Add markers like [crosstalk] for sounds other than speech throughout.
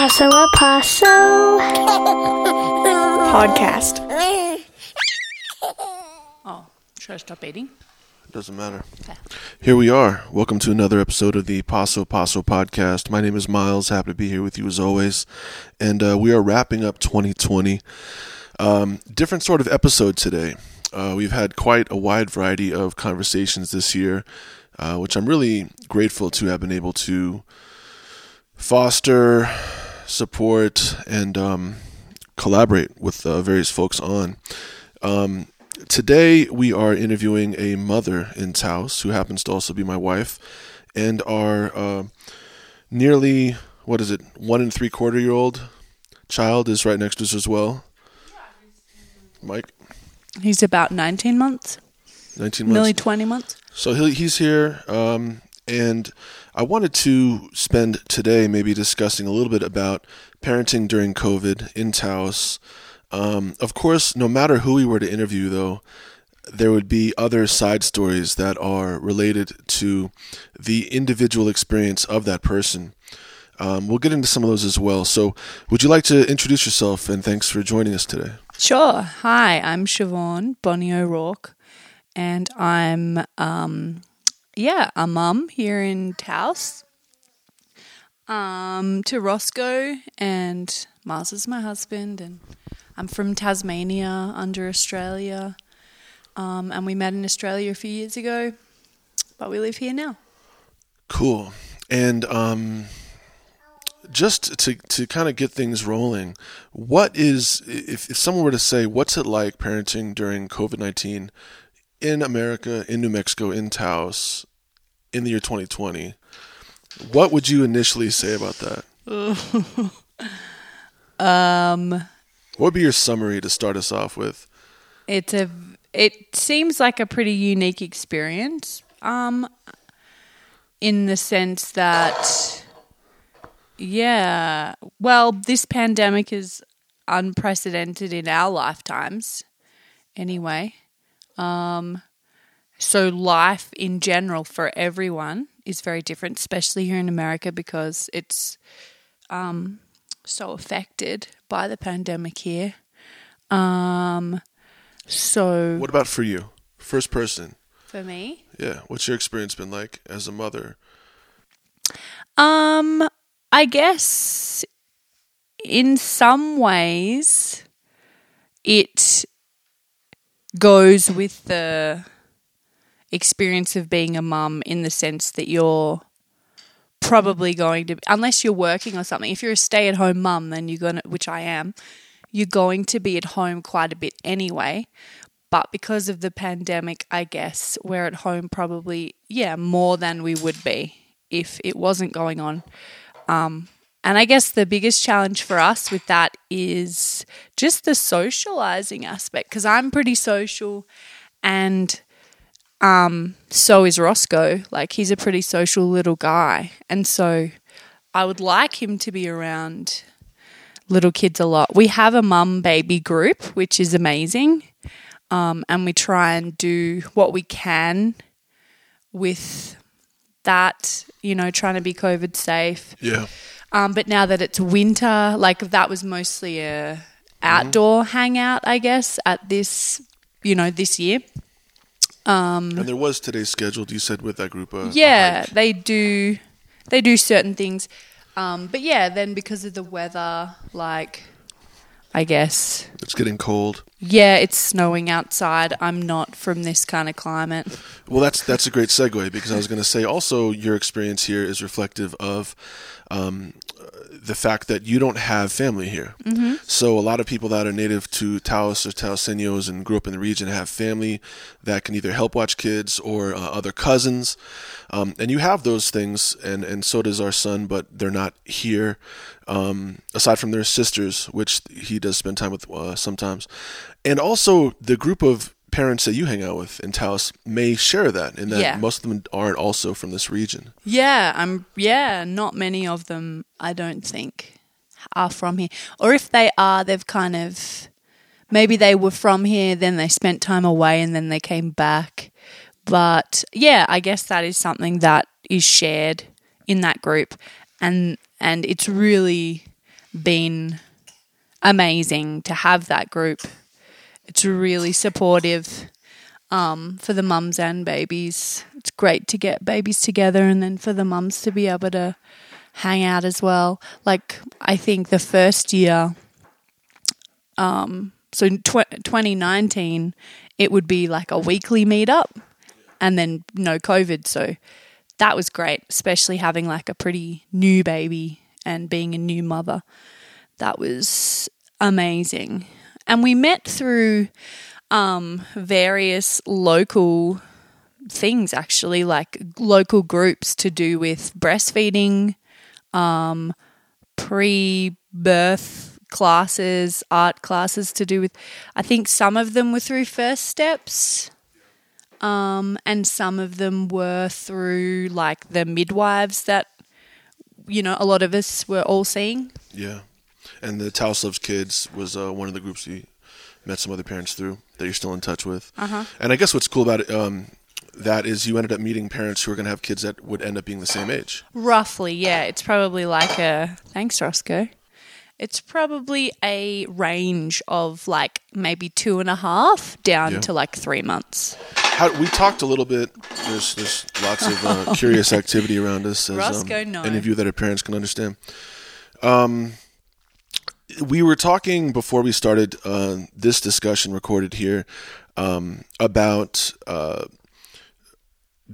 Paso a Paso [laughs] podcast. Oh, should I stop eating? Doesn't matter. Here we are. Welcome to another episode of the Paso Paso podcast. My name is Miles. Happy to be here with you as always. And uh, we are wrapping up 2020. Um, different sort of episode today. Uh, we've had quite a wide variety of conversations this year, uh, which I'm really grateful to have been able to foster, support, and um, collaborate with uh, various folks on. Um, today, we are interviewing a mother in Taos who happens to also be my wife, and our uh, nearly, what is it, one and three quarter year old child is right next to us as well. Mike, He's about 19 months, 19 months. nearly 20 months. So he, he's here, um, and I wanted to spend today maybe discussing a little bit about parenting during COVID in Taos. Um, of course, no matter who we were to interview, though, there would be other side stories that are related to the individual experience of that person. Um, we'll get into some of those as well. So, would you like to introduce yourself and thanks for joining us today? Sure. Hi, I'm Siobhan Bonnie O'Rourke, and I'm, um, yeah, a mum here in Taos. Um, to Roscoe, and Mars is my husband, and I'm from Tasmania, under Australia. Um, and we met in Australia a few years ago, but we live here now. Cool. And um, just to to kind of get things rolling, what is if, if someone were to say, what's it like parenting during COVID nineteen in America, in New Mexico, in Taos, in the year twenty twenty? What would you initially say about that? [laughs] Um, What would be your summary to start us off with? it's a it seems like a pretty unique experience um in the sense that yeah well this pandemic is unprecedented in our lifetimes anyway um so life in general for everyone is very different especially here in America because it's um so affected by the pandemic here um so What about for you, first person? for me, Yeah, what's your experience been like as a mother? um, I guess in some ways it goes with the experience of being a mum in the sense that you're probably going to unless you're working or something if you're a stay-at-home mum then you're going to which I am you're going to be at home quite a bit anyway. But because of the pandemic I guess we're at home probably yeah more than we would be if it wasn't going on. Um, and I guess the biggest challenge for us with that is just the socializing aspect because I'm pretty social and um, so is Roscoe. Like he's a pretty social little guy. And so I would like him to be around little kids a lot. We have a mum baby group, which is amazing. Um, and we try and do what we can with that, you know, trying to be COVID safe. Yeah. Um, but now that it's winter, like that was mostly a outdoor hangout, I guess, at this, you know, this year. And there was today's scheduled, you said, with that group. Uh, yeah, they do, they do certain things. Um, but yeah, then because of the weather, like, I guess, It's getting cold. yeah, it's snowing outside. I'm not from this kind of climate. Well, that's that's a great segue because I was going to say also your experience here is reflective of um, the fact that you don't have family here. Mm-hmm. So a lot of people that are native to Taos or Taoseños and grew up in the region have family that can either help watch kids or uh, other cousins, um, and you have those things, and and so does our son, but they're not here. Um, aside from their sisters, which he does spend time with uh, sometimes, and also the group of parents that you hang out with in Taos may share that, in that Yeah. most of them aren't also from this region. Yeah, I'm. Yeah, not many of them. I don't think are from here, or if they are, they've kind of maybe they were from here, then they spent time away, and then they came back. But yeah, I guess that is something that is shared in that group, and and it's really been amazing to have that group. It's really supportive um, for the mums and babies. It's great to get babies together and then for the mums to be able to hang out as well. Like, I think the first year, um, so tw- 2019, it would be like a weekly meetup and then no COVID. So that was great, especially having like a pretty new baby and being a new mother. That was amazing. And we met through um, various local things, actually, like local groups to do with breastfeeding, um, pre birth classes, art classes to do with, I think some of them were through First Steps. Um, and some of them were through like the midwives that, you know, a lot of us were all seeing. Yeah. And the Taos Loves Kids was uh, one of the groups we met some other parents through that you're still in touch with. Uh-huh. And I guess what's cool about it, um, that is you ended up meeting parents who are going to have kids that would end up being the same age. Roughly, yeah. It's probably like a. Thanks, Roscoe. It's probably a range of like maybe two and a half down Yeah. to like three months. How, we talked a little bit. There's there's lots of uh, [laughs] curious activity around us. As, Roscoe, um, no. Any of you that are parents can understand. Um, we were talking before we started uh, this discussion recorded here um, about uh,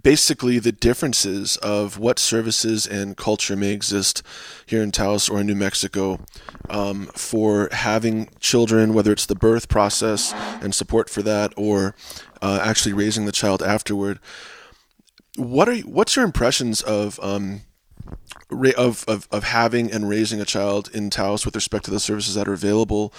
basically the differences of what services and culture may exist here in Taos or in New Mexico um, for having children, whether it's the birth process and support for that, or uh, actually raising the child afterward. What are what's your impressions of um, of, of of having and raising a child in Taos with respect to the services that are available?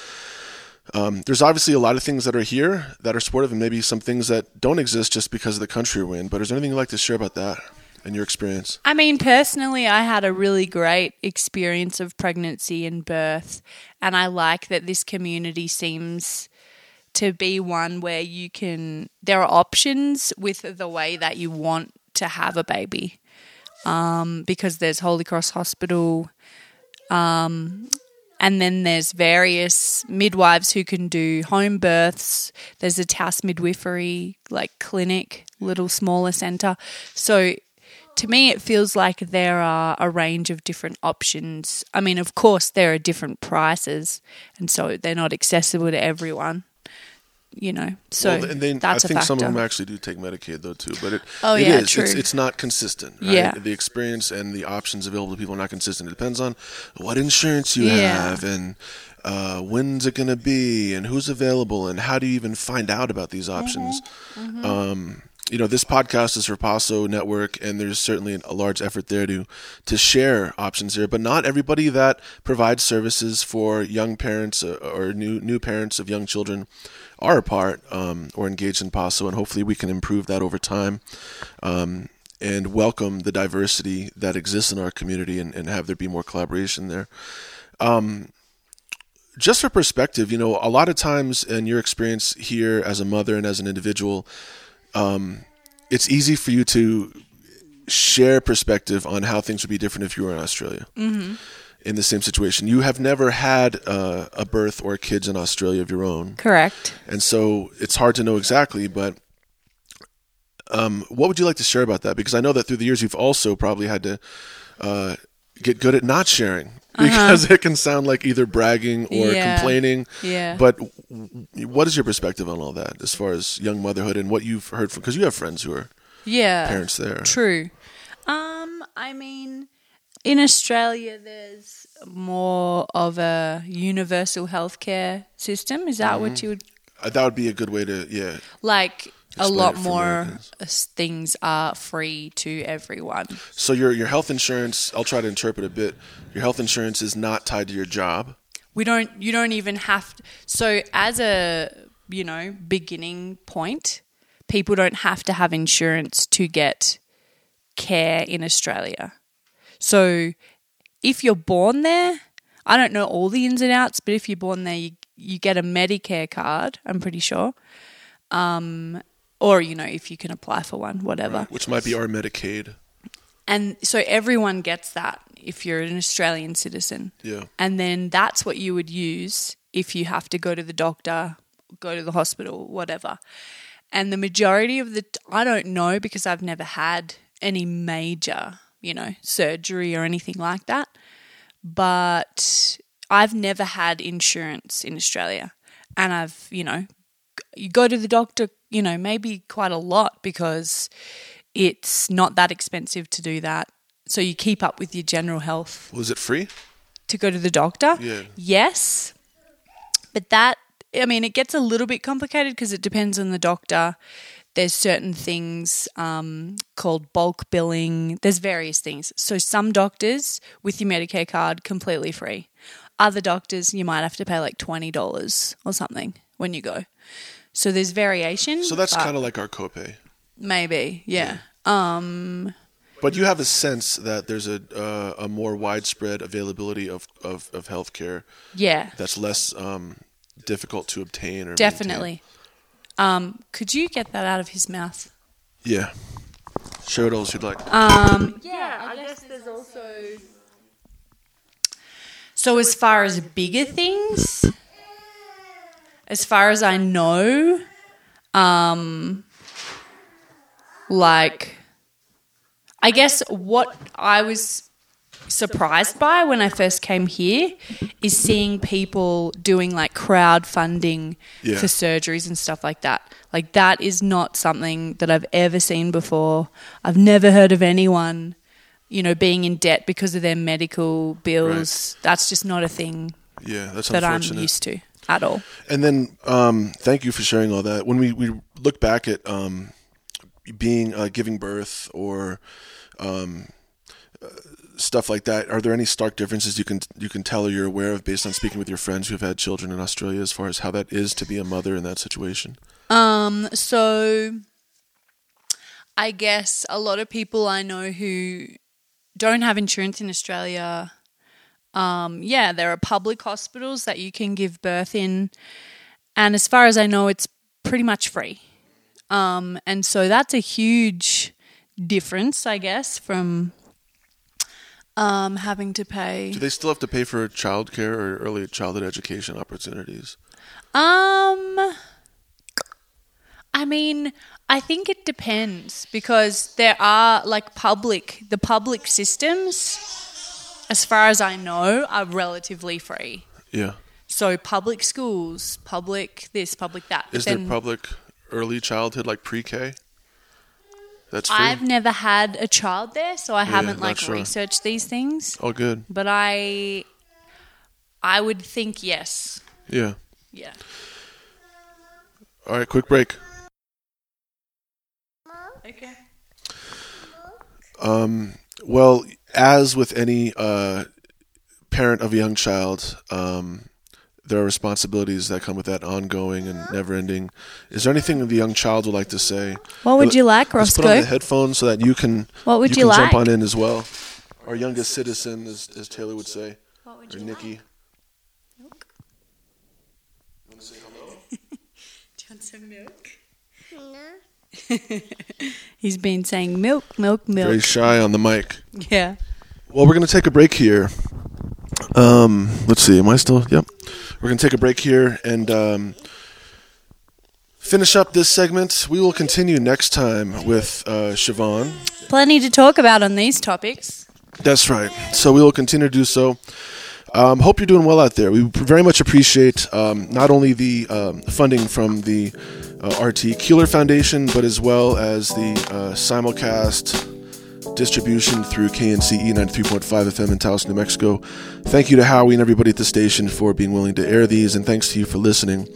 Um, there's obviously a lot of things that are here that are supportive, and maybe some things that don't exist just because of the country we're in. But is there anything you'd like to share about that and your experience? I mean, personally, I had a really great experience of pregnancy and birth, and I like that this community seems to be one where you can, there are options with the way that you want to have a baby. Um, because there's Holy Cross Hospital, um, and then there's various midwives who can do home births. There's a Taos midwifery like clinic, little smaller center. So to me, it feels like there are a range of different options. I mean, of course, there are different prices, and so they're not accessible to everyone. You know, so well, and then that's I think some of them actually do take Medicaid though too, but it Oh, it yeah, is. true. It's, it's not consistent. Right? Yeah. the experience and the options available to people are not consistent. It depends on what insurance you Yeah. have and uh, when's it going to be and who's available and how do you even find out about these options. Mm-hmm. Um, you know, this podcast is for Paso Network, and there's certainly a large effort there to to share options here. But not everybody that provides services for young parents uh, or new new parents of young children are a part um, or engaged in Paso, and hopefully we can improve that over time. Um, and welcome the diversity that exists in our community and, and have there be more collaboration there just for perspective, you know, a lot of times in your experience here as a mother and as an individual, um, it's easy for you to share perspective on how things would be different if you were in Australia. Mm-hmm. In the same situation, you have never had uh, a birth or kids in Australia of your own, Correct. and so it's hard to know exactly. But um, what would you like to share about that? Because I know that through the years you've also probably had to uh, get good at not sharing [laughs] because it can sound like either bragging or Uh-huh. Yeah. complaining. Yeah. But what is your perspective on all that as far as young motherhood and what you've heard from? Because you have friends who are Yeah. parents there. True. Um, I mean, in Australia, there's more of a universal healthcare system. Is that Mm-hmm. what you would Uh, that would be a good way to, yeah. like? A lot more Americans. things are free to everyone. So your your health insurance, I'll try to interpret a bit. Your health insurance is not tied to your job. We don't. You don't even have. To, so as a you know beginning point, people don't have to have insurance to get care in Australia. So if you're born there, I don't know all the ins and outs, but if you're born there, you you get a Medicare card. I'm pretty sure. Um, or you know if you can apply for one, whatever. Which might be our Medicaid. And so everyone gets that if you're an Australian citizen. Yeah. And then that's what you would use if you have to go to the doctor, go to the hospital, whatever. And the majority of the, I don't know because I've never had any major, you know, surgery or anything like that. But I've never had insurance in Australia. And I've, you know, you go to the doctor, you know, maybe quite a lot because it's not that expensive to do that. So you keep up with your general health Was it free? to go to the doctor. Yeah. Yes. But that, I mean, it gets a little bit complicated because it depends on the doctor. There's certain things um, called bulk billing. There's various things. So some doctors with your Medicare card completely free. Other doctors you might have to pay like twenty dollars or something when you go. So there's variation. So that's kind of like our copay. maybe yeah. Um, But you have a sense that there's a uh, a more widespread availability of of, of healthcare yeah. that's less um, difficult to obtain or. Definitely. Um, could you get that out of his mouth? Yeah. Share what else you'd like. Um, yeah, I guess there's also. So, as far as bigger things, as far as I know, um, like, I guess what I was surprised by when I first came here is seeing people doing like crowdfunding Yeah. for surgeries and stuff like that. Like that is not something that I've ever seen before. I've never heard of anyone, you know, being in debt because of their medical bills. That's just not a thing yeah, that's that I'm used to at all. And then, um, thank you for sharing all that. When we, we look back at um, being uh, giving birth or um, uh, stuff like that, are there any stark differences you can you can tell or you're aware of based on speaking with your friends who have had children in Australia, as far as how that is to be a mother in that situation? Um, so I guess a lot of people I know who don't have insurance in Australia, um, yeah, there are public hospitals that you can give birth in, and as far as I know, it's pretty much free. Um, and so that's a huge difference, I guess, from um, having to pay. Do they still have to pay for childcare or early childhood education opportunities? Um, I mean, I think it depends because there are like public, the public systems, as far as I know, are relatively free. Yeah. So public schools, public this, public that. Is Is there public early childhood like pre-K? That's free. I've never had a child there, so I haven't not like sure. researched these things. oh, good. But I, I would think yes. Yeah. Yeah. All right. Quick break. Okay. Um, well, as with any uh, parent of a young child, um, there are responsibilities that come with that ongoing and never ending. Is there anything the young child would like to say? What would you like, Let's put on the headphones so that you can What would you, you can like? jump on in as well. Our youngest citizen, as, as Taylor would say, What would or Nikki. Like? You want to say hello? [laughs] Do you want some milk? No. [laughs] He's been saying milk, milk, milk. Very shy on the mic. Yeah. Well, we're going to take a break here. Um, let's see. Am I still? Yep. We're going to take a break here and um, finish up this segment. We will continue next time with uh, Siobhan. Plenty to talk about on these topics. That's right. So we will continue to do so. Um, hope you're doing well out there. We very much appreciate um, not only the um, funding from the uh, RT Keeler Foundation, but as well as the uh, simulcast distribution through KNCE 93.5 FM in Taos, New Mexico. Thank you to Howie and everybody at the station for being willing to air these, and thanks to you for listening.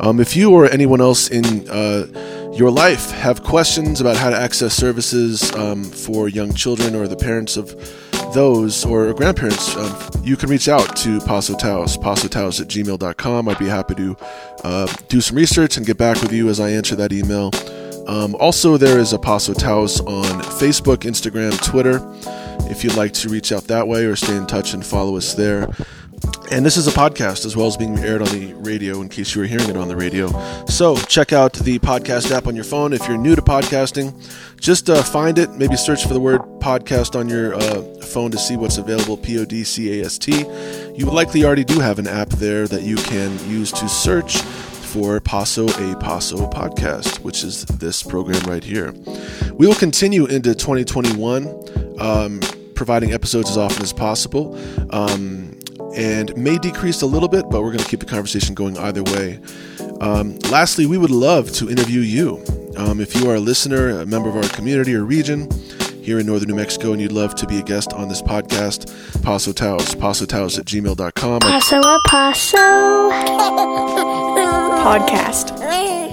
Um, if you or anyone else in uh, your life have questions about how to access services um, for young children or the parents of those or grandparents, um, you can reach out to Paso Taos, pasotaos at gmail.com. I'd be happy to uh, do some research and get back with you as I answer that email. Um, also, there is a Paso Taos on Facebook, Instagram, Twitter. If you'd like to reach out that way or stay in touch and follow us there. And this is a podcast as well as being aired on the radio in case you were hearing it on the radio. So check out the podcast app on your phone. If you're new to podcasting, just uh, find it. Maybe search for the word podcast on your uh, phone to see what's available P O D C A S T. You likely already do have an app there that you can use to search for Paso a Paso podcast, which is this program right here. We will continue into 2021, um, providing episodes as often as possible. Um, and may decrease a little bit, but we're going to keep the conversation going either way. Um, lastly, we would love to interview you. Um, if you are a listener, a member of our community or region here in northern New Mexico, and you'd love to be a guest on this podcast, Paso Taos, pasotaos at gmail.com. Paso a paso. [laughs] Podcast.